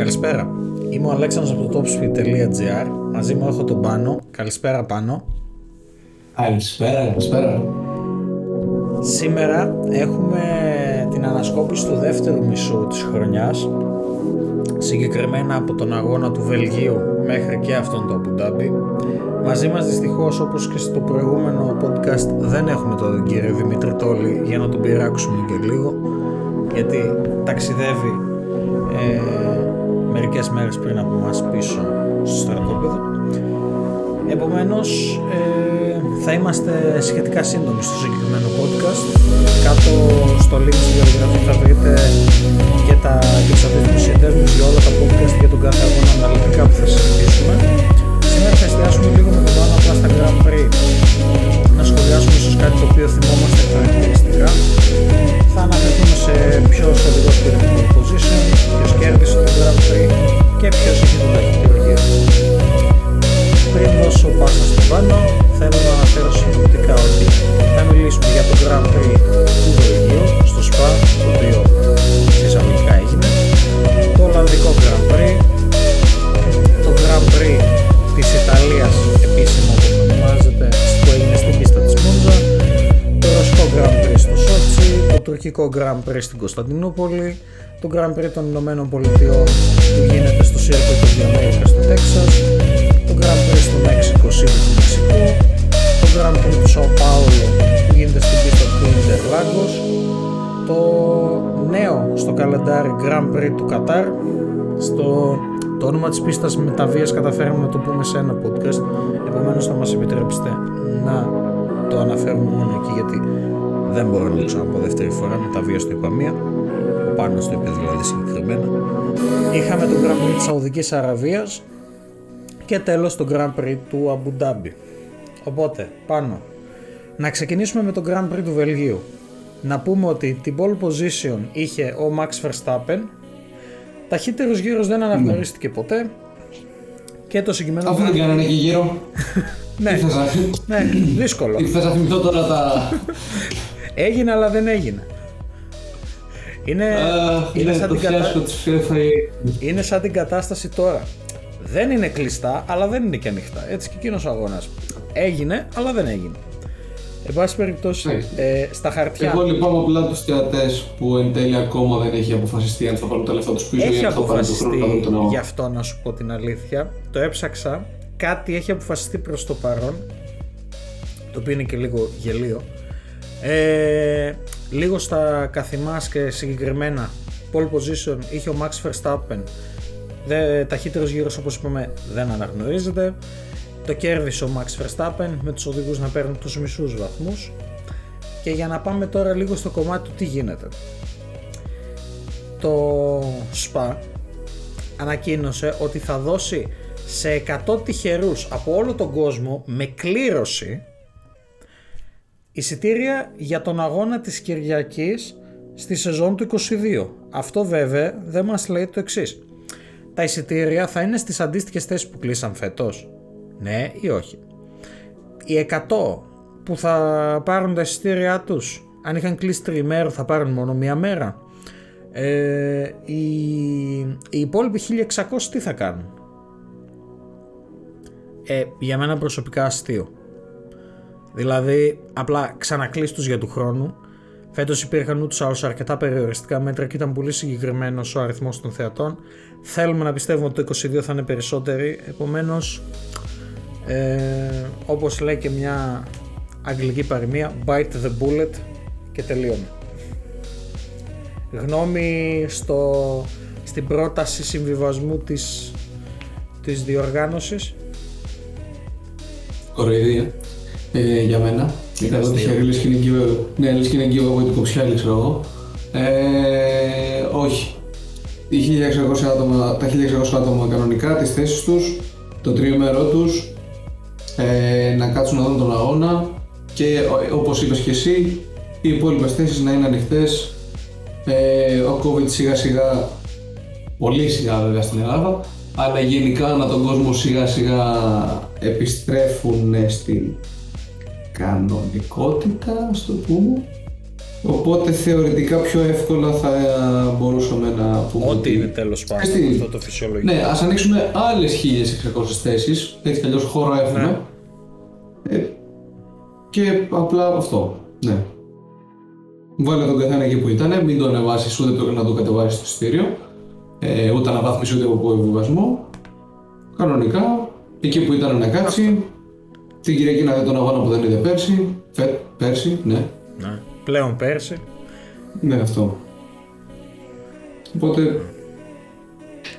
Καλησπέρα. Είμαι ο Αλέξανδρος από το topspeed.gr. Μαζί μου έχω τον Πάνο. Καλησπέρα Πάνο. Καλησπέρα, καλησπέρα. Σήμερα έχουμε την ανασκόπηση του δεύτερου μισού της χρονιάς συγκεκριμένα από τον αγώνα του Βελγίου μέχρι και αυτόν το Αμπουντάμπι. Μαζί μας δυστυχώς όπως και στο προηγούμενο podcast δεν έχουμε τον κύριο Δημήτρη Τόλη για να τον πειράξουμε και λίγο γιατί ταξιδεύει ε, μερικές μέρες πριν από μας πίσω στο στρατόπεδο. Επομένως ε, θα είμαστε σχετικά σύντομοι στο συγκεκριμένο podcast. Κάτω στο link στη διαγραφή θα βρείτε και τα αντίστοιχα συνδέσμους για όλα τα podcast για τον κάθε αγώνα αναλυτικά που θα συζητήσουμε. Σήμερα θα εστιάσουμε λίγο με το πάνω απλά στα Grand Prix να σχολιάσουμε ίσως κάτι το οποίο θυμόμαστε χαρακτηριστικά. Τουρκικό Grand Prix στην Κωνσταντινούπολη, το Grand Prix των Ηνωμένων Πολιτειών που γίνεται στο Circuit of the Americas στο Τέξας, το Grand Prix στο Μέξικο City του Μεξικού, το Grand Prix του Σαο Πάολο που γίνεται στην πίστα του Interlagos, το νέο στο καλεντάρι Grand Prix του Κατάρ, στο το όνομα της πίστας μεταβίας καταφέραμε να το πούμε σε ένα podcast, επομένως θα μας επιτρέψετε να το αναφέρουμε μόνο εκεί γιατί δεν μπορώ να το ξαναπώ δεύτερη φορά, μεταβία στο είπα μία, ο Πάνος το είπε δηλαδή συγκεκριμένα. Είχαμε το Grand Prix της Σαουδικής Αραβίας και τέλος το Grand Prix του Αμπουντάμπι. Οπότε, πάνω, να ξεκινήσουμε με το Grand Prix του Βελγίου. Να πούμε ότι την pole position είχε ο Max Verstappen, ταχύτερος γύρος δεν αναγνωρίστηκε ποτέ και το συγκεκριμένο... Αφού δεν κάνανε και γύρω. ναι, Τι θες να- ναι, δύσκολο. Τι θες να θυμηθώ τώρα τα... Έγινε αλλά δεν έγινε. Είναι, Αχ, είναι, ναι, σαν το την κατα- φιάσκο της έφαγε. είναι σαν την κατάσταση τώρα. Δεν είναι κλειστά, αλλά δεν είναι και ανοιχτά. Έτσι και εκείνος ο αγώνας. Έγινε, αλλά δεν έγινε. Εν πάση περιπτώσει, Ναι. ε, στα χαρτιά. Εγώ λυπάμαι απλά τους θεατές που εν τέλει ακόμα δεν έχει αποφασιστεί αν θα πάρουν τα λεφτά τους πίσω ή Έχει αν θα πάρουν τον χρόνο να δουν τον αποφασιστεί, αγώνα. γι' αυτό να σου πω την αλήθεια. Το έψαξα. Κάτι έχει αποφασιστεί προς το παρόν. Το οποίο είναι και λίγο γελίο. Ε, λίγο στα καθημάς και συγκεκριμένα pole position είχε ο Max Verstappen. Δε, ταχύτερος γύρος όπως είπαμε δεν αναγνωρίζεται. Το κέρδισε ο Max Verstappen με τους οδηγούς να παίρνουν τους μισούς βαθμούς. Και για να πάμε τώρα λίγο στο κομμάτι του τι γίνεται. Το SPA ανακοίνωσε ότι θα δώσει σε 100 τυχερούς από όλο τον κόσμο με κλήρωση εισιτήρια για τον αγώνα της Κυριακής στη σεζόν του 22. Αυτό βέβαια δεν μας λέει το εξής. Τα εισιτήρια θα είναι στις αντίστοιχες θέσεις που κλείσαν φέτος; Ναι ή όχι; Οι 100 που θα πάρουν τα εισιτήριά τους αν είχαν κλείσει τριημέρο θα πάρουν μόνο μία μέρα. Ε, οι, οι υπόλοιποι 1600 τι θα κάνουν; Ε, για μένα προσωπικά αστείο. Δηλαδή, απλά ξανακλείσει τους για του χρόνου. Φέτος υπήρχαν ούτως ή άλλως αρκετά περιοριστικά μέτρα και ήταν πολύ συγκεκριμένος ο αριθμός των θεατών. Θέλουμε να πιστεύουμε ότι το 22 θα είναι περισσότεροι. Επομένως, ε, όπως λέει και μια αγγλική παροιμία, bite the bullet και τελείωνε. Γνώμη στο, στην πρόταση συμβιβασμού της, της διοργάνωσης. Κοροϊδία. Ε, για μένα. Ήταν ότι είχε λες και είναι giveaway. Ναι, λες και είναι giveaway του κοψιάλη, ξέρω εγώ. Ε, όχι. Οι 1600 άτομα, τα 1600 άτομα κανονικά, τις θέσεις τους, το τριήμερό τους, ε, να κάτσουν να δουν τον αγώνα και ε, όπως είπες και εσύ, οι υπόλοιπες θέσεις να είναι ανοιχτές. Ε, ο COVID σιγά σιγά, πολύ σιγά βέβαια στην Ελλάδα, αλλά γενικά ανά τον κόσμο σιγά σιγά επιστρέφουν στην κανονικότητα, ας το πούμε. Οπότε θεωρητικά πιο εύκολα θα μπορούσαμε να πούμε. Ό,τι είναι τέλος πάντων αυτό το φυσιολογικό. Ναι, ας ανοίξουμε άλλες 1600 θέσεις. Έτσι κι αλλιώς χώρο έχουμε. Ναι. Ε, και απλά αυτό. Ναι. Βάλε τον καθένα εκεί που ήταν, μην το ανεβάσεις ούτε να το κατεβάσεις στο εισιτήριο, ε, ούτε αναβάθμιση ούτε από υποβιβασμό. Κανονικά, εκεί που ήταν να κάτσει, την Κυριακή να δει τον αγώνα που δεν είδε πέρσι. Φε, πέρσι, ναι. ναι. Πλέον πέρσι. Ναι, αυτό. Οπότε,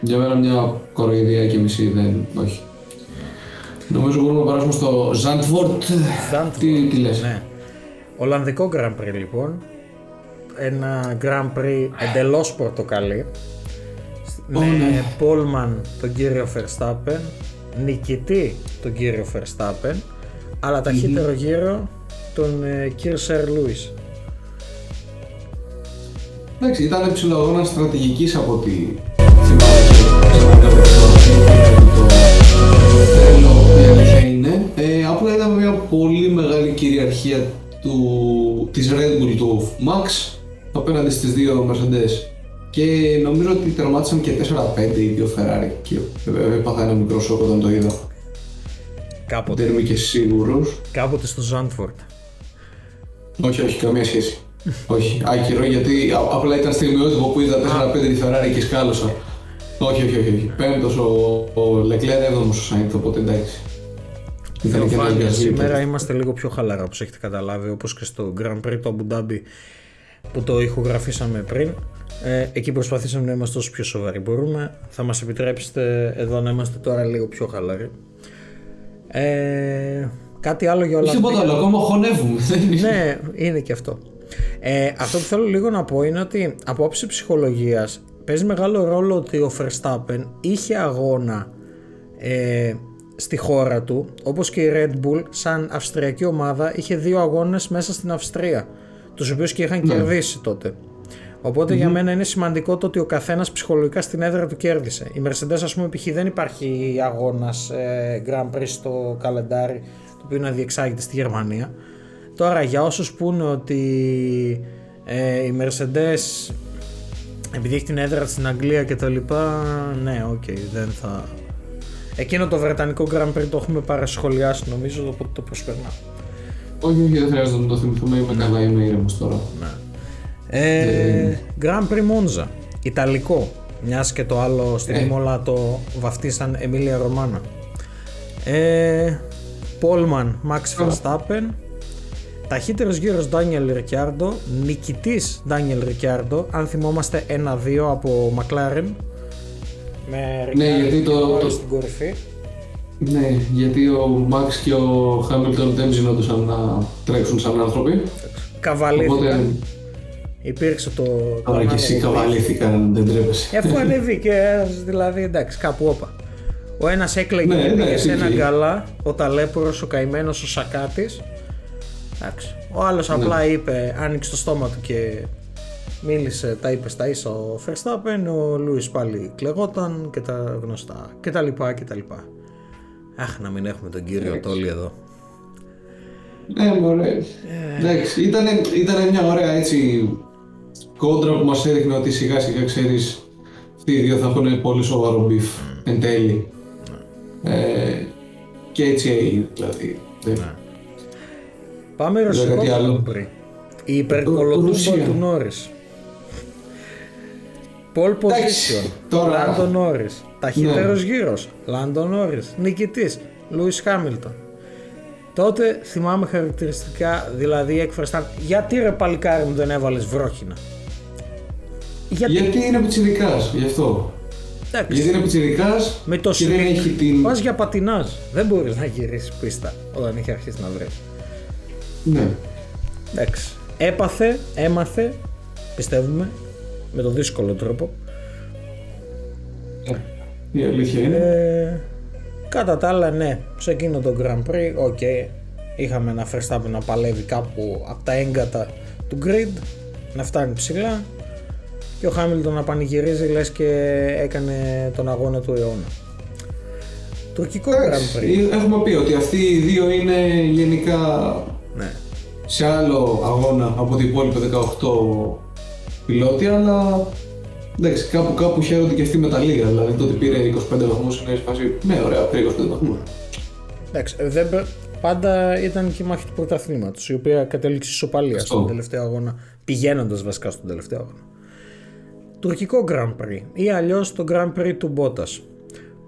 για μένα μια κοροϊδία και μισή δεν, όχι. Νομίζω μπορούμε να περάσουμε στο Zandvoort. Τι, τι λες; Ναι. Ολλανδικό Grand Prix λοιπόν. Ένα Grand Prix εντελώς πορτοκαλί. Oh, με ναι. Πόλμαν τον κύριο Verstappen, νικητή τον κύριο Verstappen, αλλά ταχύτερο γύρο τον ε, κύριο Σερ Λούις. Εντάξει, ήταν ψηλό στρατηγικής από ό,τι είναι. Ε, απλά ήταν μια πολύ μεγάλη κυριαρχία του, της Red Bull του Max απέναντι στις δύο Mercedes και νομίζω ότι τερμάτισαν και 4-5 οι δύο Ferrari και έπαθα ένα μικρό σοκ όταν το είδα. Κάποτε. Δεν είμαι και σίγουρος. Κάποτε στο Zandvoort. Όχι, όχι, καμία σχέση. όχι, άκυρο γιατί απλά ήταν στιγμιότυπο που είδα 4-5 τη Ferrari και σκάλωσα. όχι, όχι, όχι. όχι. Πέμπτος ο, ο Leclerc, έβδομος ο Sainz, οπότε εντάξει. Σήμερα είμαστε λίγο πιο χαλαρά όπως έχετε καταλάβει όπως και στο Grand Prix του Abu Dhabi που το ηχογραφήσαμε πριν ε, εκεί προσπαθήσαμε να είμαστε όσο πιο σοβαροί μπορούμε θα μας επιτρέψετε εδώ να είμαστε τώρα λίγο πιο χαλαροί ε, κάτι άλλο για όλα αυτά. τίποτα άλλο, ακόμα χωνεύουμε. ναι, είναι και αυτό. Ε, αυτό που θέλω λίγο να πω είναι ότι από όψη ψυχολογίας παίζει μεγάλο ρόλο ότι ο Verstappen είχε αγώνα ε, στη χώρα του, όπως και η Red Bull, σαν αυστριακή ομάδα, είχε δύο αγώνες μέσα στην Αυστρία, τους οποίους και είχαν ναι. κερδίσει τότε. για μένα είναι σημαντικό το ότι ο καθένας ψυχολογικά στην έδρα του κέρδισε. Η Mercedes, ας πούμε, π.χ. δεν υπάρχει αγώνας ε, Grand Prix στο καλεντάρι, το οποίο να διεξάγεται στη Γερμανία. Τώρα, για όσους πούνε ότι ε, η Mercedes επειδή έχει την έδρα στην Αγγλία και τα λοιπά, ναι, ok, okay, δεν θα, Εκείνο το βρετανικό Grand Prix το έχουμε παρασχολιάσει νομίζω, οπότε το προσπερνά. Όχι, όχι, δεν χρειάζεται να το θυμηθούμε. Είμαι καλά, είμαι ήρεμος τώρα. Ναι. Ε, Grand Prix Monza. Ιταλικό. Μιας και το άλλο στην ε. Ιμόλα το βαφτίσαν Εμίλια Ρομάνια. Ε, Pole man, Max Verstappen. Ταχύτερος γύρος Daniel Ricciardo, νικητής Daniel Ricciardo, αν θυμόμαστε 1-2 από McLaren με ναι, γιατί το, το... στην κορυφή. Ναι, γιατί ο Μάξ και ο Χάμιλτον δεν ζηνόντουσαν να τρέξουν σαν άνθρωποι. Καβαλήθηκαν. Οπότε... Υπήρξε το. Τώρα και εσύ καβαλήθηκαν, δεν τρέπεσαι. Ε, αφού ανέβηκε, δηλαδή εντάξει, κάπου όπα. Ο ένας έκλαιγε ναι, ναι, σε ένα γκαλά, ο ταλέπορο, ο καημένος, ο σακάτης. Ο άλλος ναι. απλά είπε, άνοιξε το στόμα του και Μίλησε, τα είπε στα ίσα ο Verstappen, ο Λούις πάλι κλαιγόταν και τα γνωστά και τα Αχ, να μην έχουμε τον κύριο Τόλη εδώ. Ναι, μωρέ. Ε... Εντάξει, ήταν, ήταν μια ωραία έτσι κόντρα που μας έδειχνε ότι σιγά σιγά ξέρεις αυτοί οι δύο θα έχουν πολύ σοβαρό beef mm. εν τέλει. Mm. Ε, και έτσι έγινε δηλαδή. Ναι. Πάμε ρωσικό πριν. Η υπερκολοτούμπα του Νόρις. Pole position. Λάντον Νόρις. Ταχύτερο ναι. γύρος. Λάντον Νόρις. Νικητής. Λούις Χάμιλτον. Τότε θυμάμαι χαρακτηριστικά, δηλαδή έκφρασαν γιατί ρε παλικάρι μου δεν έβαλες βρόχινα; Γιατί, γιατί είναι πιτσιρικάς, γι' αυτό. Εντάξει. Γιατί είναι πιτσιρικάς με το και δεν έχει την. Πας για πατινάζ. Δεν μπορείς να γυρίσεις πίστα όταν έχει αρχίσει να βρέχει. Ναι. Εντάξει. Έπαθε, έμαθε, πιστεύουμε, με τον δύσκολο τρόπο. Ε, η αλήθεια είναι. Ε, κατά τα άλλα, ναι, σε εκείνο το Grand Prix, ok, okay, είχαμε ένα Verstappen να παλεύει κάπου από τα έγκατα του grid, να φτάνει ψηλά και ο Χάμιλτον να πανηγυρίζει λες και έκανε τον αγώνα του αιώνα. Τουρκικό Grand Prix. Έχουμε πει ότι αυτοί οι δύο είναι γενικά ναι. σε άλλο αγώνα από την υπόλοιπη 18 πιλότη, αλλά εντάξει, κάπου, κάπου χαίρονται και αυτοί με τα λίγα. Δηλαδή το ότι πήρε 25 βαθμούς είναι φάση. Ναι, ωραία, πήρε 25 βαθμούς. Εντάξει, ε, δεν, πρέ- πάντα ήταν και η μάχη του πρωταθλήματος, η οποία κατέληξε ισοπαλία Αυτό. στον τελευταίο αγώνα, πηγαίνοντας βασικά στον τελευταίο αγώνα. Τουρκικό Grand Prix ή αλλιώς το Grand Prix του Μπότας.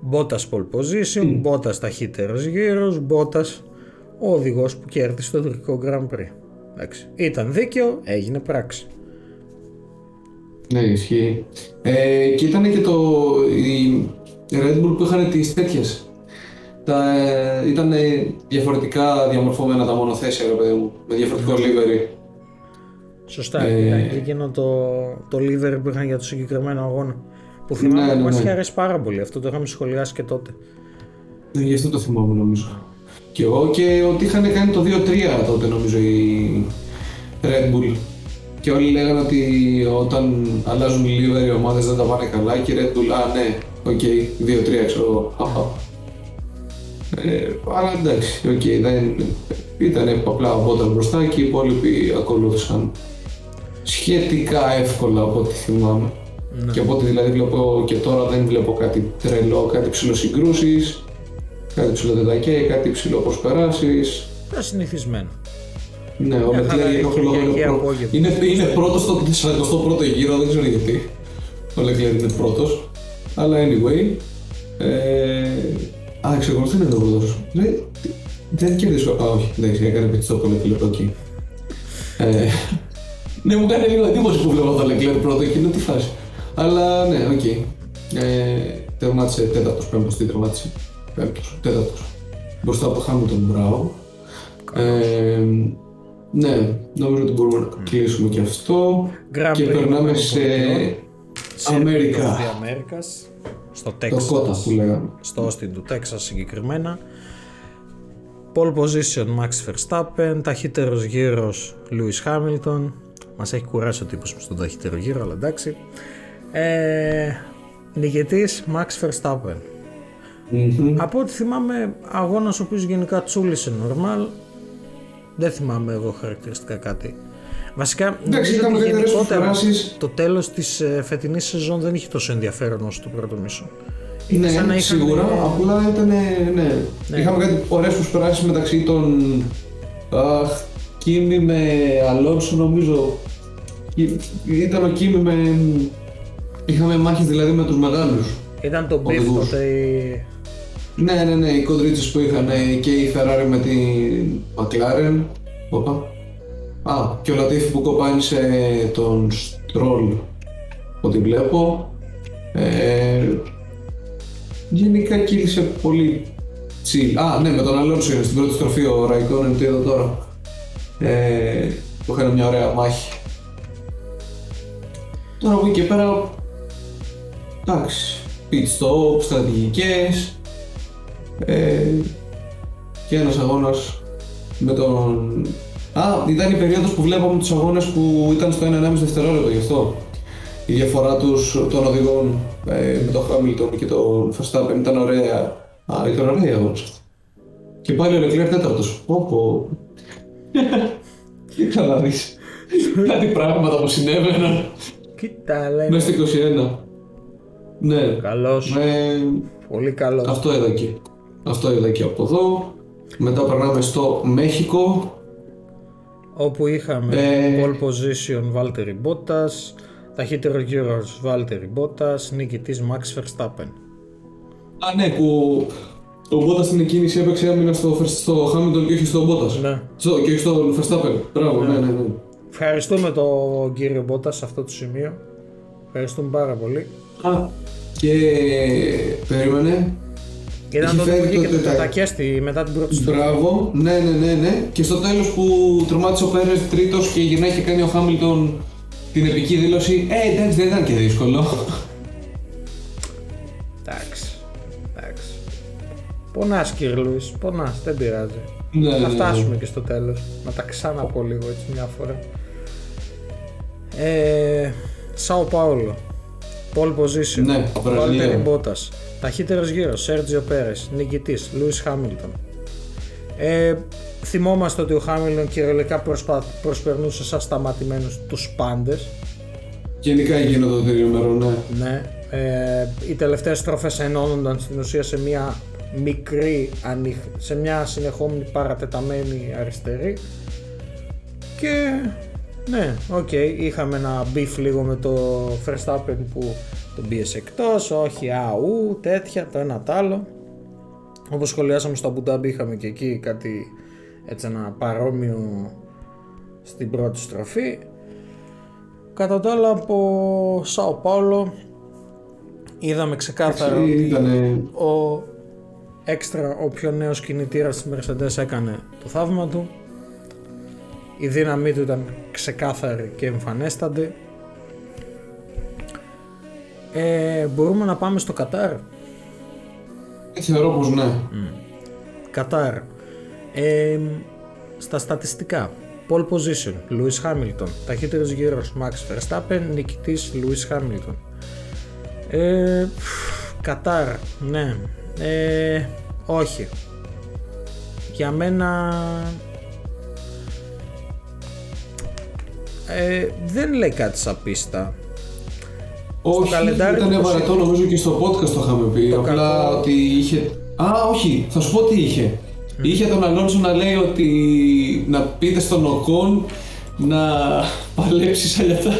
Μπότας pole position, Μπότας ταχύτερος γύρος, Μπότας ο οδηγός που κέρδισε το τουρκικό Grand Prix. Εντάξει. Ήταν δίκαιο, έγινε πράξη. Ναι, ισχύει. Ε, και ήταν και το. Η Red Bull που είχαν τις τέτοιες. Τα, ε, ήταν διαφορετικά διαμορφωμένα τα μονοθέσια, ρε παιδί μου, με διαφορετικό livery. Σωστά, Ε, ήταν και εκείνο το, το livery που είχαν για το συγκεκριμένο αγώνα. Που θυμάμαι Ναι, ότι ναι, μας ναι. είχε αρέσει πάρα πολύ. Αυτό το είχαμε σχολιάσει και τότε. Ναι, γι' αυτό το θυμάμαι νομίζω. Και εγώ και ότι είχαν κάνει το 2-3 τότε νομίζω η Red Bull. Και όλοι λέγανε ότι όταν αλλάζουν οι livery οι ομάδες δεν τα πάνε καλά και η Red Bull, α ναι, οκ, 2-3 ξέρω εγώ. Χαχα. Ε, αλλά εντάξει, οκ, δεν ήταν απλά ο Bottas μπροστά και οι υπόλοιποι ακολούθησαν σχετικά εύκολα από ό,τι θυμάμαι. Ναι. Και από ό,τι δηλαδή βλέπω και τώρα δεν βλέπω κάτι τρελό, κάτι ψηλοσυγκρούσεις, κάτι ψηλοτετακέ, κάτι ψηλοπροσπεράσεις. Τα συνηθισμένα. Ναι, ο Μια χαρά Leclerc είναι για κάποιο λόγο Κυριακή είναι, πρω... απόγευμα. είναι, είναι πρώτος στο 41ο γύρο, δεν ξέρω γιατί. Ο Leclerc είναι πρώτος. Αλλά anyway. Ε... Α, εξακολουθεί να είναι ο πρώτος. Δεν, δεν κέρδισε. Α, όχι, εντάξει, έκανε pit stop ο Leclerc εκεί. Ε, ναι, μου κάνει λίγο εντύπωση που βλέπω τον Leclerc πρώτο εκεί, είναι τι φάση. Αλλά ναι, οκ. Ε, τερμάτισε τέταρτος, πέμπτος, τι τερμάτισε. Πέμπτος, τέταρτος. Μπροστά από Hamilton, μπράβο. Ε, ναι, νομίζω ότι μπορούμε να κλείσουμε και αυτό. Grand και Prix περνάμε των σε σε Αμέρικα. Circuit of the Americas, στο Το Texas, κότα που λέγαμε. στο Austin του Texas συγκεκριμένα. Pole position Max Verstappen, ταχύτερος γύρος Lewis Hamilton. Μας έχει κουράσει ο τύπος στον ταχύτερο γύρο, αλλά εντάξει. Ε, νικητής Max Verstappen. Μμμ. Από ό,τι θυμάμαι, αγώνας ο οποίος γενικά τσούλησε normal. Δεν θυμάμαι εγώ χαρακτηριστικά κάτι. Βασικά, Εντάξει, νομίζω είχαμε ότι καλύτερες γενικότερα προσπεράσεις. το τέλος της ε, φετινής σεζόν δεν είχε τόσο ενδιαφέρον όσο το πρώτο μισό. Είναι Ναι, σαν να είχαν- σίγουρα, απλά ήταν. Ναι. Ναι. Είχαμε κάτι ωραίες προσπεράσεις μεταξύ των. Αχ, Κίμη με Αλόνσο νομίζω. Ή- Ήταν ο Κίμη με. Είχαμε μάχες δηλαδή με τους μεγάλους. Ήταν το beef Οδηγούς. τότε η... Ναι, ναι, ναι, οι κοντρίτσες που είχαν ε, και η Ferrari με την McLaren. Όπα. Α, και ο Λατίφη που κοπάνισε τον Στρόλ, ό,τι βλέπω. Ε, γενικά κύλησε πολύ chill. Α, ναι, με τον Αλόνσο είναι στην πρώτη στροφή ο Ραϊκόνεν, τι είδα τώρα. Ε, που είχαν μια ωραία μάχη. Τώρα από εκεί και πέρα, εντάξει, pit stop, στρατηγικές, ε, και ένας αγώνας με τον... Α, ήταν η περίοδος που βλέπαμε τους αγώνες που ήταν στο 1,5 δευτερόλεπτο γι' αυτό. Η διαφορά τους των οδηγών ε, με τον Hamilton και τον Verstappen ήταν ωραία. Α, ήταν ωραία η αγώνες αυτή. Και πάλι ο Leclerc τέταρτος. Πω πω. Κοίτα να δεις. Κάτι πράγματα που συνέβαιναν Κοίτα λέει, μέσα στο 21. Ναι. καλός, Ε, πολύ καλός. αυτό είδα και. Αυτό είδα και από εδώ. Μετά περνάμε στο Μέχικο. Όπου είχαμε Ε. pole position Valtteri Bottas, ταχύτερο γύρος Valtteri Bottas, νικητής Max Verstappen. Α, ναι, που ο Μπότα στην εκκίνηση έπαιξε άμυνα στο, Verst- στο Hamilton και όχι στο Μπότα. Ναι. Στο, και όχι στο Verstappen. Μπράβο, ναι, ναι, ναι. Ευχαριστούμε τον κύριο Bottas σε αυτό το σημείο. Ευχαριστούμε πάρα πολύ. Α, και περίμενε. Ήταν Έχει τότε που φέρει βγήκε τότε το τα- τετακέστη μετά την πρώτη στροφή. Μπράβο, ναι, ναι, ναι, ναι. Και στο τέλος που τερμάτισε ο Πέρες τρίτος και γυρνάει και κάνει ο Χάμιλτον την επική δήλωση. Ε, εντάξει, δεν ήταν και δύσκολο. Εντάξει. Εντάξει. Πονάς κύριε Λουίς, πονάς, δεν πειράζει. ναι, ναι, Να ναι. φτάσουμε και στο τέλος. Να τα ξαναπώ λίγο έτσι μια φορά. Ε, Σάο Πάολο. Pole position. Ναι, Βραζιλία. Valtteri Bottas. Ταχύτερος γύρος. Σέρτζιο Πέρες. Νικητής. Λούις Χάμιλτον. Ε, θυμόμαστε ότι ο Χάμιλτον κυριολεκτικά προσπα... προσπερνούσε σαν σταματημένους τους πάντες. Γενικά έγινε το τρίτο μέρο, ναι. Ναι. Ε, οι τελευταίες στροφές ενώνονταν στην ουσία σε μια μικρή ανοιχ... σε μια συνεχόμενη παρατεταμένη αριστερή και ναι, ok, okay, είχαμε ένα beef λίγο με το Verstappen που τον πίεσε εκτός, όχι αού, τέτοια, το ένα τ' άλλο. Όπως σχολιάσαμε στο Άμπου Ντάμπι είχαμε και εκεί κάτι έτσι ένα παρόμοιο στην πρώτη στροφή. Κατά τα άλλα από Σάο Πάολο είδαμε ξεκάθαρα ότι ο έξτρα ο πιο νέος κινητήρας της Mercedes έκανε το θαύμα του. Η δύναμή του ήταν ξεκάθαρη και εμφανέστατη. Ε, μπορούμε να πάμε στο Κατάρ; Ε, θεωρώ πως ναι. Κατάρ. Ε, στα στατιστικά. Pole position, Lewis Hamilton. Ταχύτερος γύρος, Max Verstappen. Νικητής, Lewis Hamilton. Ε, Κατάρ, ναι. Ε, όχι. Για μένα... Ε, δεν λέει κάτι σαν πίστα. Όχι, ήταν βαρετό νομίζω και στο podcast το είχαμε πει. Το Απλά κακό... ότι είχε... Α, όχι, θα σου πω τι είχε. Mm. Είχε τον Αλόνσο να λέει ότι να πείτε στον Οκόν να παλέψει σαν λιατά.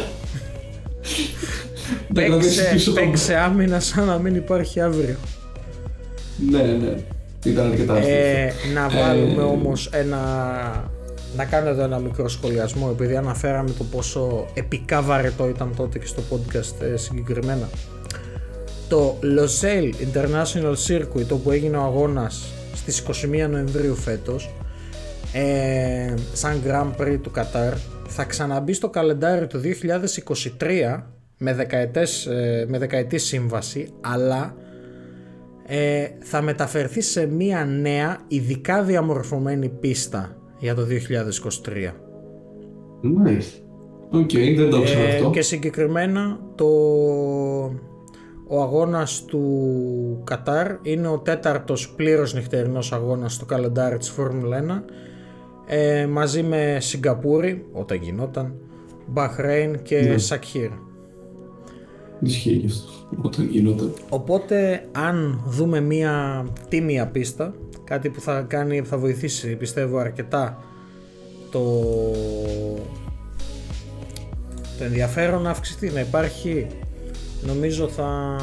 Παίξε, παίξε άμυνα σαν να μην υπάρχει αύριο. Ναι, ναι. Ήταν αρκετά ε, Να βάλουμε ε, όμως ένα... Να κάνω εδώ ένα μικρό σχολιασμό επειδή αναφέραμε το πόσο επικά βαρετό ήταν τότε και στο podcast ε, συγκεκριμένα. Το Losail International Circuit όπου έγινε ο αγώνας στις 21 Νοεμβρίου φέτος ε, σαν Grand Prix του Κατάρ θα ξαναμπεί στο καλεντάρι του 2023 με, δεκαετές, ε, με δεκαετή σύμβαση αλλά ε, θα μεταφερθεί σε μία νέα ειδικά διαμορφωμένη πίστα για το 2023. Μάλιστα. Οκ, δεν το ξέρω αυτό. Και συγκεκριμένα το, ο αγώνας του Κατάρ είναι ο τέταρτος πλήρως νυχτερινός αγώνας στο καλεντάρι της Φόρμουλα 1 ε, μαζί με Σιγκαπούρη όταν γινόταν, Μπαχρέιν και ναι. Σακχύρ. Ισχύει και αυτό όταν γινόταν. Οπότε αν δούμε μία τίμια πίστα, κάτι που θα, κάνει, θα βοηθήσει πιστεύω αρκετά το, το ενδιαφέρον να αυξηθεί, να υπάρχει νομίζω θα,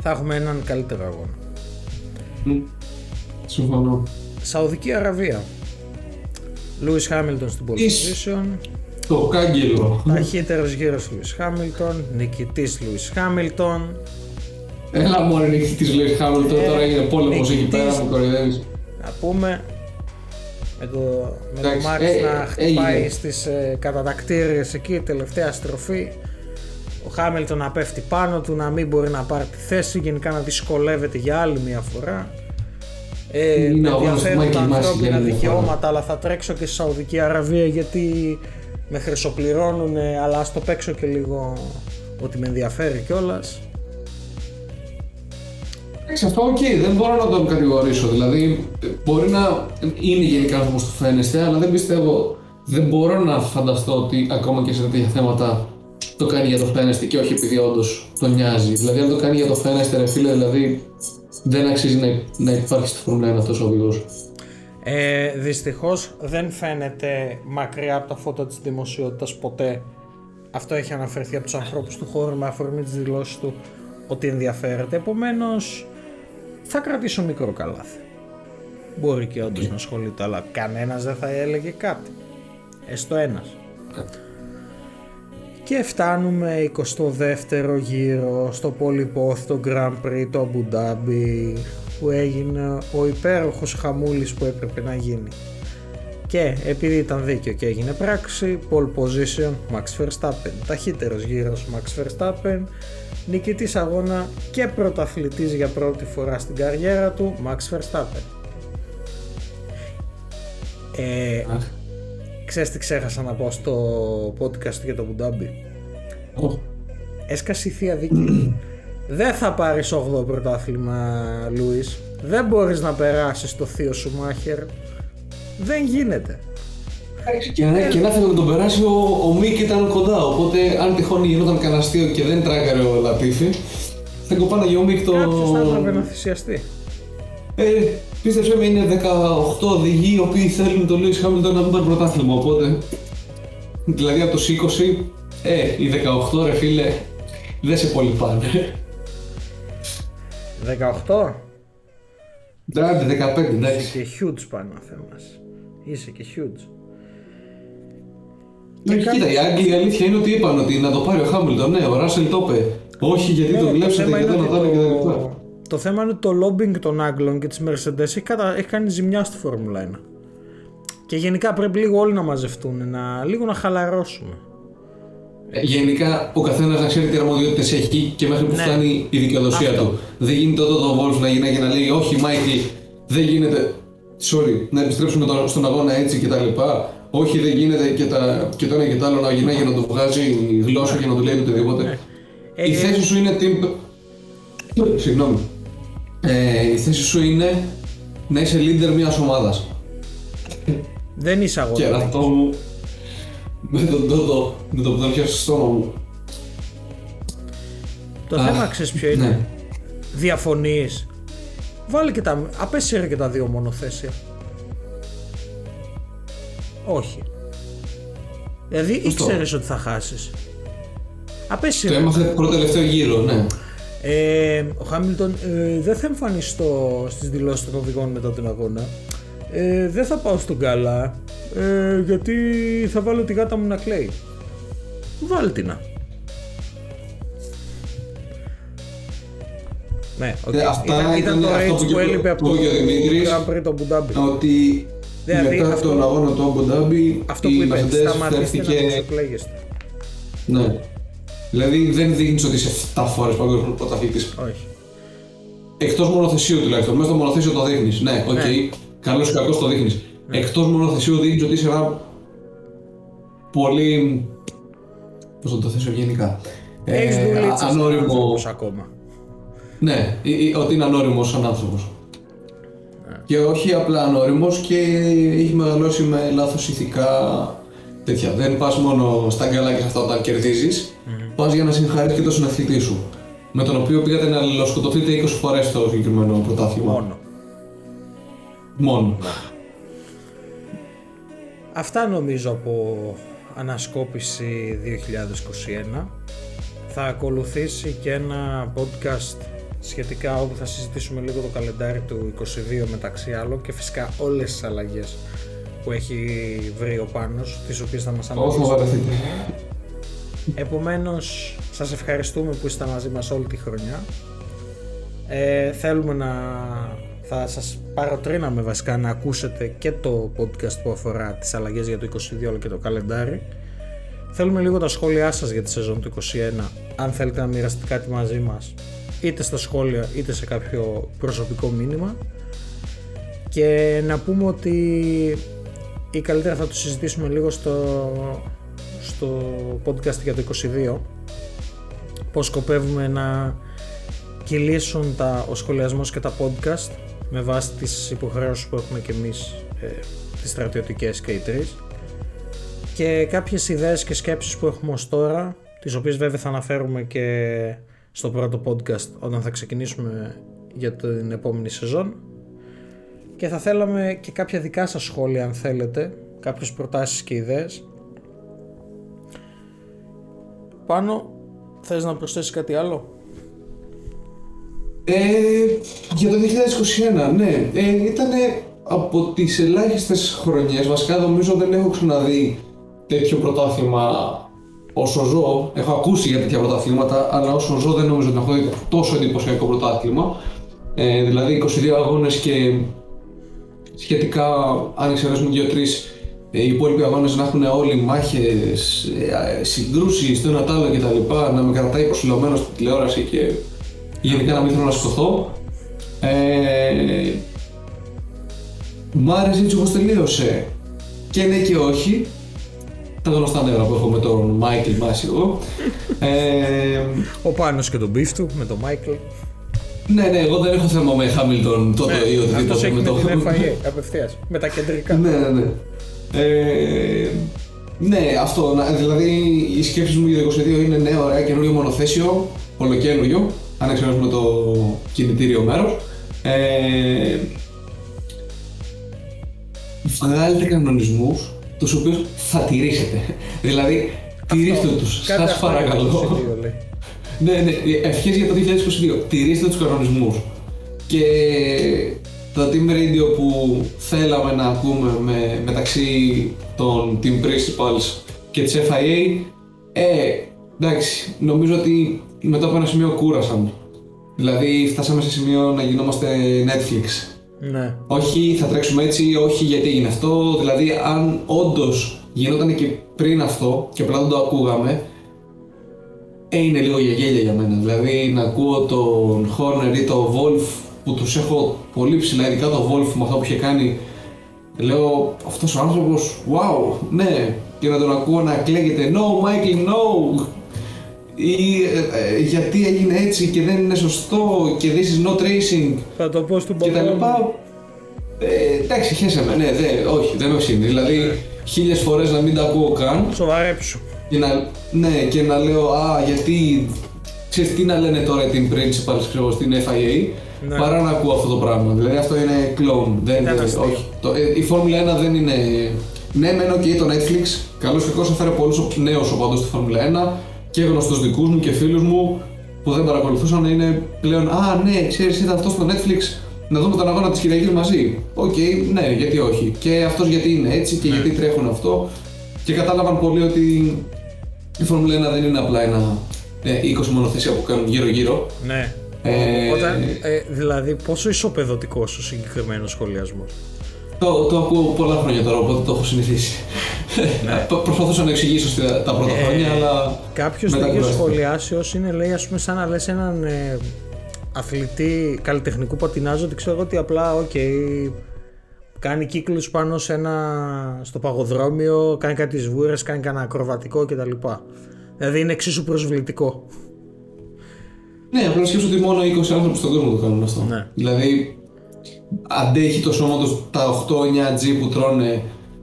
θα έχουμε έναν καλύτερο αγώνα. Συμφωνώ. Σαουδική Αραβία. Λούις Χάμιλτον στην pole position. Το κάγκελο. Ταχύτερος γύρος Λούις Χάμιλτον. Νικητής Λούις Χάμιλτον. Έλα μόνο νικητής Λούις Χάμιλτον. Τώρα είναι πόλεμος εκεί πέρα μου κορυδεύεις. Να πούμε με το, με το Μάρις ε, να χτυπάει ε, στις ε, κατατακτήριες εκεί, τελευταία στροφή. Ο Χάμιλτον να πέφτει πάνω του, να μην μπορεί να πάρει τη θέση, γενικά να δυσκολεύεται για άλλη μια φορά. Ε, με ενδιαφέρουν τα ανθρώπινα δικαιώματα, αλλά θα τρέξω και στη Σαουδική Αραβία γιατί με χρυσοπληρώνουν, αλλά ας το παίξω και λίγο ότι με ενδιαφέρει κιόλας. Εντάξει, αυτό ok, okay, δεν μπορώ να τον κατηγορήσω. Δηλαδή, μπορεί να είναι γενικά όπω του φαίνεσθαι, αλλά δεν πιστεύω, δεν μπορώ να φανταστώ ότι ακόμα και σε τέτοια θέματα το κάνει για το φαίνεσθαι και όχι επειδή όντως τον νοιάζει. Δηλαδή, αν το κάνει για το φαίνεσθαι, ρε φίλε, δηλαδή δεν αξίζει να, να υπάρχει στη Φόρμουλα 1 αυτός ο οδηγός. Ε, δυστυχώς δεν φαίνεται μακριά από τα φώτα της δημοσιότητας ποτέ. Αυτό έχει αναφερθεί από τους ανθρώπους του χώρου με αφορμή τις δηλώσεις του ότι ενδιαφέρεται. Επομένως θα κρατήσω μικρό καλάθι. Μπορεί και όντως να ασχολείται, αλλά κανένας δεν θα έλεγε κάτι. Έστω ένας. Και φτάνουμε 22ο γύρο στο πολυπόθητο Grand Prix το Abu Dhabi που έγινε ο υπέροχος χαμούλης που έπρεπε να γίνει. Και επειδή ήταν δίκαιο και έγινε πράξη, pole position Max Verstappen, ταχύτερος γύρος Max Verstappen, νικητής αγώνα και πρωταθλητής για πρώτη φορά στην καριέρα του Max Verstappen. Ε, ξέρεις τι ξέχασα να πω στο podcast για το Μπουντάμπι. Oh. Έσκασε η θεία δίκη. Δεν θα πάρεις 8ο πρωτάθλημα, Λούι. Δεν μπορείς να περάσεις το θείο σου μάχερ. Δεν γίνεται. Και να, και να θέλει να τον περάσει, ο, ο Μίκ ήταν κοντά. Οπότε, αν τυχόν γινόταν κανένα αστείο και δεν τράκαρε ο Λατίφη, θα κοπάνα για ο Μίκ το. Κάποιος θα έπρεπε να θυσιαστεί. Ε, πίστεψε με, είναι 18 οδηγοί οι οποίοι θέλουν το Lewis Hamilton να μην πάρει πρωτάθλημα. Οπότε, δηλαδή από τους 20, ε, οι 18 ρε φίλε, δεν σε πολύ πάνε. 18. Εντάξει, 15, Είσαι εντάξει. και huge πάνω θέμα. Είσαι και huge. Ναι, κοίτα, οι Άγγλοι η αλήθεια είναι ότι είπαν ότι να το πάρει ο Χάμιλτον. Ναι, ο Ράσελ το είπε. Όχι, γιατί Ναι, το δουλέψατε θέμα και είναι δεν ότι το και τα λοιπά. το... το θέμα είναι ότι το lobbying των Άγγλων και της Mercedes έχει, κατα... έχει κάνει ζημιά στη Φόρμουλα 1. Και γενικά πρέπει λίγο όλοι να μαζευτούν, να... λίγο να χαλαρώσουμε. Ε, Γενικά, ο καθένας να ξέρει τι αρμοδιότητες έχει και μέχρι που Ναι. φτάνει η δικαιοδοσία Αυτό. του. Δεν γίνεται τότε το Wolf να γυρνάει και να λέει: Όχι, Μάικλ, δεν γίνεται. Sorry, να επιστρέψουμε τον- στον αγώνα έτσι και τα λοιπά. Όχι, δεν γίνεται και, τα, και το ένα και το άλλο να γυρνάει και να του βγάζει γλώσσα και να του λέει οτιδήποτε. Ε, η θέση σου είναι team. Συγγνώμη. Ε, η θέση σου είναι να είσαι leader μιας ομάδας. Δεν είσαι Και αγώνα. αυτό μου. Με τον τότο, με το που θα πιάσει στο στόμα μου. Το Α, θέμα ξέρεις ποιο είναι; ναι. Διαφωνείς. Βάλε και τα... Απέσυρε και τα δύο μονοθέσια. Όχι. Δηλαδή ήξερες ότι θα χάσεις. Το Απέσυρε. έμαθε πρώτο τελευταίο γύρο, ναι. Ε, ο Χάμιλτον ε, δεν θα εμφανιστώ στις δηλώσεις των οδηγών μετά τον αγώνα. Ε, δεν θα πάω στον καλά ε, γιατί θα βάλω τη γάτα μου να κλαίει. Βάλτε την να. Ναι, οκ. Ε, αυτά ήταν, ήταν ήταν το αυτό rage που που και- έλειπε από που το είπε ο Δημήτρης. Grand Prix το Μπουντάμπι. Ότι Δηλαδή, μετά αυτό- τον αγώνα του Abu Dhabi Αυτό η που είπε, Mercedes σταματήστε να φέρθηκε- εξεπλέγεστε. Ναι. Δηλαδή δεν δείχνεις ότι είσαι 7 φορές παγκόσμιος πρωταθλητής. Όχι. Εκτός μονοθεσίου τουλάχιστον. Μέσα στο μονοθέσιο το δείχνεις. Ναι, οκ. Ναι. Καλός ή κακός το δείχνεις. Ναι. Εκτός μονοθεσίου δείχνεις ότι είσαι ένα πολύ. Πώς θα το θέσω γενικά; Έχεις Ε, δουλίτσα σαν ανώριμο. άνθρωπος ακόμα. Ναι, ή- ή- ότι είναι ανώριμος σαν άνθρωπος. Ναι. Και όχι απλά ανώριμος και έχει μεγαλώσει με λάθος ηθικά τέτοια. Δεν πας μόνο στα γκάλα και σε αυτά όταν κερδίζεις, πας για να συγχαρείς και τον συναθλητή σου. Με τον οποίο πήγατε να αλληλοσκοτωθείτε 20 φορές στο συγκεκριμένο πρωτάθλημα. Μόνο. Μόνο. Αυτά νομίζω από ανασκόπηση 2021. Θα ακολουθήσει και ένα podcast σχετικά όπου θα συζητήσουμε λίγο το καλεντάρι του 22 μεταξύ άλλων και φυσικά όλες τις αλλαγές που έχει βρει ο Πάνος, τις οποίες θα μας Όχι, θα αναλύσει. βαρεθείτε. Επομένως, σας ευχαριστούμε που είστε μαζί μας όλη τη χρονιά. Ε, θέλουμε να... Θα σας παροτρύναμε βασικά να ακούσετε και το podcast που αφορά τις αλλαγές για το 22 αλλά και το καλεντάρι. Θέλουμε λίγο τα σχόλιά σας για τη σεζόν του 21, αν θέλετε να μοιραστείτε κάτι μαζί μας, είτε στα σχόλια είτε σε κάποιο προσωπικό μήνυμα. Και να πούμε ότι ή καλύτερα θα το συζητήσουμε λίγο στο, στο podcast για το 22 πως σκοπεύουμε να κυλήσουν τα, ο σχολιασμός και τα podcast με βάση τις υποχρεώσεις που έχουμε και εμείς ε, τις στρατιωτικές και οι τρεις και κάποιες ιδέες και σκέψεις που έχουμε ως τώρα τις οποίες βέβαια θα αναφέρουμε και στο πρώτο podcast όταν θα ξεκινήσουμε για την επόμενη σεζόν. Και θα θέλαμε και κάποια δικά σας σχόλια αν θέλετε κάποιες προτάσεις και ιδέες. Πάνω θες να προσθέσεις κάτι άλλο; Ε, για το 2021, ναι. Ε, ήταν από τις ελάχιστες χρονιές, βασικά νομίζω δεν έχω ξαναδεί τέτοιο πρωτάθλημα όσο ζω. Έχω ακούσει για τέτοια πρωταθλήματα, αλλά όσο ζω δεν νομίζω ότι έχω δει τόσο εντυπωσιακό πρωτάθλημα. Ε, δηλαδή 22 αγώνες και σχετικά, αν εξαιρέσουμε 2-3, ε, οι υπόλοιποι αγώνες να έχουν όλοι μάχες, ε, συγκρούσεις, το ένα το άλλο κτλ. Να με κρατάει προσιλωμένος στη τηλεόραση και γενικά να μην θέλω να σκοτώ. Ε, μ' άρεσε έτσι όπως τελείωσε. Και ναι και όχι. Τα γνωστά νεύρα που έχω με τον Μάικλ Μάση εγώ. Ε, Ο Πάνος και τον beef του με τον Μάικλ Ναι, ναι, εγώ δεν έχω θέμα με Χάμιλτον τότε Ναι, ή αυτός οτιδήποτε. έχει με το- την FIA απευθείας, με τα κεντρικά. Ναι, ναι, ναι. Ε, ναι, αυτό. να- Δηλαδή οι σκέψεις μου για το 22 είναι ναι, ωραία, καινούριο μονοθέσιο, ολοκαίνουργιο, αν εξαιρέσουμε το κινητήριο μέρος. Ε, βγάλετε κανονισμούς τους οποίους θα τηρήσετε. δηλαδή, τηρήστε τους. Κάτι Σας αυτό είναι το παρακαλώ. 22, λέει. Ναι, ναι, ευχές για το 2022. Τηρήστε τους κανονισμούς. Και το Team Radio που θέλαμε να ακούμε με, μεταξύ των Team Principals και της FIA, ε, εντάξει, νομίζω ότι μετά από ένα σημείο κούρασαν. Δηλαδή φτάσαμε σε σημείο να γινόμαστε Netflix. Ναι. Όχι, θα τρέξουμε έτσι, όχι γιατί έγινε αυτό. Δηλαδή, αν όντως γινόταν και πριν αυτό και απλά δεν το ακούγαμε, ε, είναι λίγο για γέλια για μένα. Δηλαδή, να ακούω τον Horner ή τον Wolf που τους έχω πολύ ψηλά, ειδικά τον Wolf με αυτό που είχε κάνει. Λέω, αυτός ο άνθρωπος, wow, ναι. Και να τον ακούω να κλαίγεται, no, Michael, no. Ή ε, ε, γιατί έγινε έτσι και δεν είναι σωστό και this is not racing Θα το πω στον και τα παπά λοιπά. Ε, εντάξει, χέσε με, ναι, δε, όχι, δεν με ψήνει. Δηλαδή, χίλιες φορές να μην τα ακούω καν Σοβαρέψου. και να, ναι, και να λέω, Α, γιατί. Ξέρεις τι να λένε τώρα την principal ξέρω, στην FIA, Ναι. παρά να ακούω αυτό το πράγμα. Δηλαδή, αυτό είναι clone. Δεν, Ήταν δεν- αστείο. όχι. Το, ε, η Φόρμουλα 1 δεν είναι. Ναι, μεν και το Netflix, καλώς και κακό έφερε πολλούς νέους οπαδούς στη Φόρμουλα 1 και γνωστούς δικούς μου και φίλους μου που δεν παρακολουθούσαν να είναι πλέον Α, ναι, ξέρεις, ήταν αυτό στο Netflix. Να δούμε τον αγώνα της Κυριακής μαζί. Οκ, ναι, γιατί όχι. Και αυτός γιατί είναι έτσι Ναι. και γιατί τρέχουν αυτό. Και κατάλαβαν πολύ ότι η Φόρμουλα 1 δεν είναι απλά ένα ε, 20 μονοθεσία που κάνουν γύρω-γύρω. Ναι. Ε, Όταν, ε, δηλαδή, πόσο ισοπεδωτικός ο συγκεκριμένος σχολιασμός; Το, το ακούω πολλά χρόνια τώρα, οπότε το έχω συνηθίσει. Προ- Προσπαθούσα να εξηγήσω στα, τα πρώτα Ναι. Ε, χρόνια, αλλά. Κάποιος μετά τέτοιο κουράστηκα. σχολιάσεω είναι, λέει, ας πούμε, σαν να λες έναν ε, αθλητή καλλιτεχνικού πατινάζ ότι ξέρω εγώ ότι απλά, οκ, κάνει κύκλους πάνω σε ένα, στο παγοδρόμιο, κάνει κάτι σβούρες, κάνει κανένα ακροβατικό κτλ. Δηλαδή είναι εξίσου προσβλητικό. Ναι, απλά σκέψου ότι μόνο 20 άνθρωποι στον κόσμο το κάνουν αυτό. Ναι. Δηλαδή, αντέχει το σώμα τους τα 8-9G που τρώνε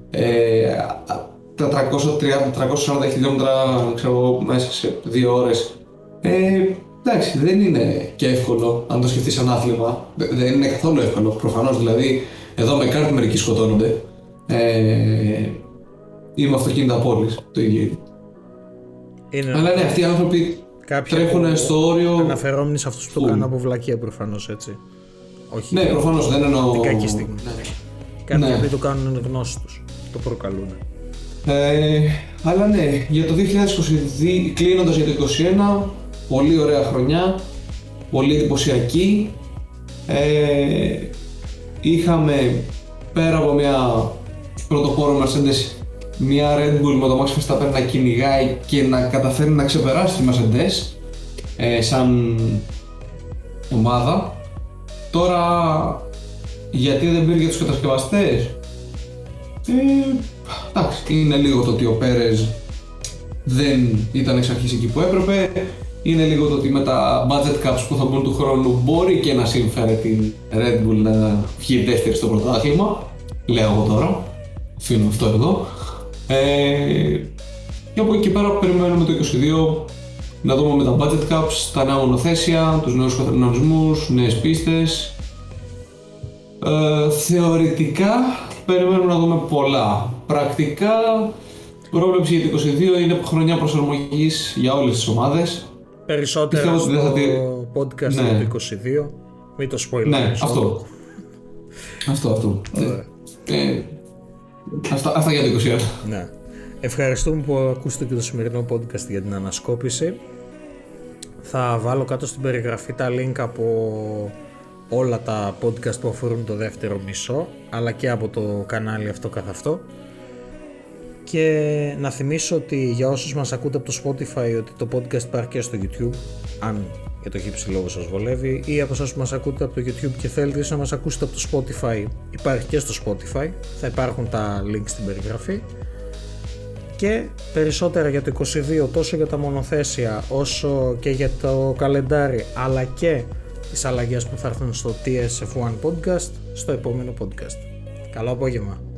ε, α- τα 330 340 χιλιόμετρα ξέρω, εγώ, μέσα σε δύο ώρες. Ε, εντάξει, δεν είναι και εύκολο αν το σκεφτείς σαν άθλημα. Δε- Δεν είναι καθόλου εύκολο. Προφανώς δηλαδή, εδώ με κάρτ μερικοί σκοτώνονται. Ε, ή με αυτοκίνητα πόλη. Το ίδιο είναι. Είναι Αλλά ναι, αυτοί οι άνθρωποι κάποιοι τρέχουν που- στο όριο. Αναφερόμενοι σε αυτούς που το Φουλ. κάνουν από βλακεία προφανώς έτσι. Όχι. Ναι, προφανώς δεν εννοώ. Την κακή στιγμή. Ναι. Κάποιοι ναι. που το κάνουν γνώση τους. Το προκαλούν. Ε, αλλά ναι, για το 2022, κλείνοντας για το 2021, πολύ ωραία χρονιά, πολύ εντυπωσιακή. Ε, είχαμε πέρα από μια πρωτοπόρο Mercedes, μια Red Bull με το Max Verstappen να κυνηγάει και να καταφέρει να ξεπεράσει τη Mercedes ε, σαν ομάδα. Τώρα, γιατί δεν πήρε για τους κατασκευαστές, ε, εντάξει, είναι λίγο το ότι ο Πέρες δεν ήταν εξ αρχής εκεί που έπρεπε. Είναι λίγο το ότι με τα budget caps που θα μπουν του χρόνου μπορεί και να συμφέρει την Red Bull να βγει δεύτερη στο πρωτάθλημα. Λέω εγώ τώρα. Αφήνω αυτό εδώ. Ε, και από εκεί και πέρα περιμένουμε το 22 να δούμε με τα budget caps, τα νέα μονοθέσια, τους νέους κανονισμούς, νέες πίστες, ε, θεωρητικά περιμένουμε να δούμε πολλά. Πρακτικά, πρόβλεψη για το 22 είναι χρονιά προσαρμογής για όλες τις ομάδες. Περισσότερα Πιστεύω ότι στο δεν θα podcast Ναι. για το 22. Μην το spoiler. Ναι, αυτό. Αυτό, αυτό. Ε, αυτά, αυτά για το 21. Ναι. Ευχαριστούμε που ακούσατε και το σημερινό podcast για την ανασκόπηση. Θα βάλω κάτω στην περιγραφή τα link από όλα τα podcast που αφορούν το δεύτερο μισό, αλλά και από το κανάλι αυτό καθ' αυτό. Και να θυμίσω ότι για όσους μας ακούτε από το Spotify ότι το podcast υπάρχει και στο YouTube, αν για το χύψη λόγο σας βολεύει, ή από όσους μας ακούτε από το YouTube και θέλετε να μας ακούσετε από το Spotify, υπάρχει και στο Spotify, θα υπάρχουν τα links στην περιγραφή και περισσότερα για το 22 τόσο για τα μονοθέσια όσο και για το καλεντάρι αλλά και τις αλλαγές που θα έρθουν στο TSF1 podcast στο επόμενο podcast. Καλό απόγευμα.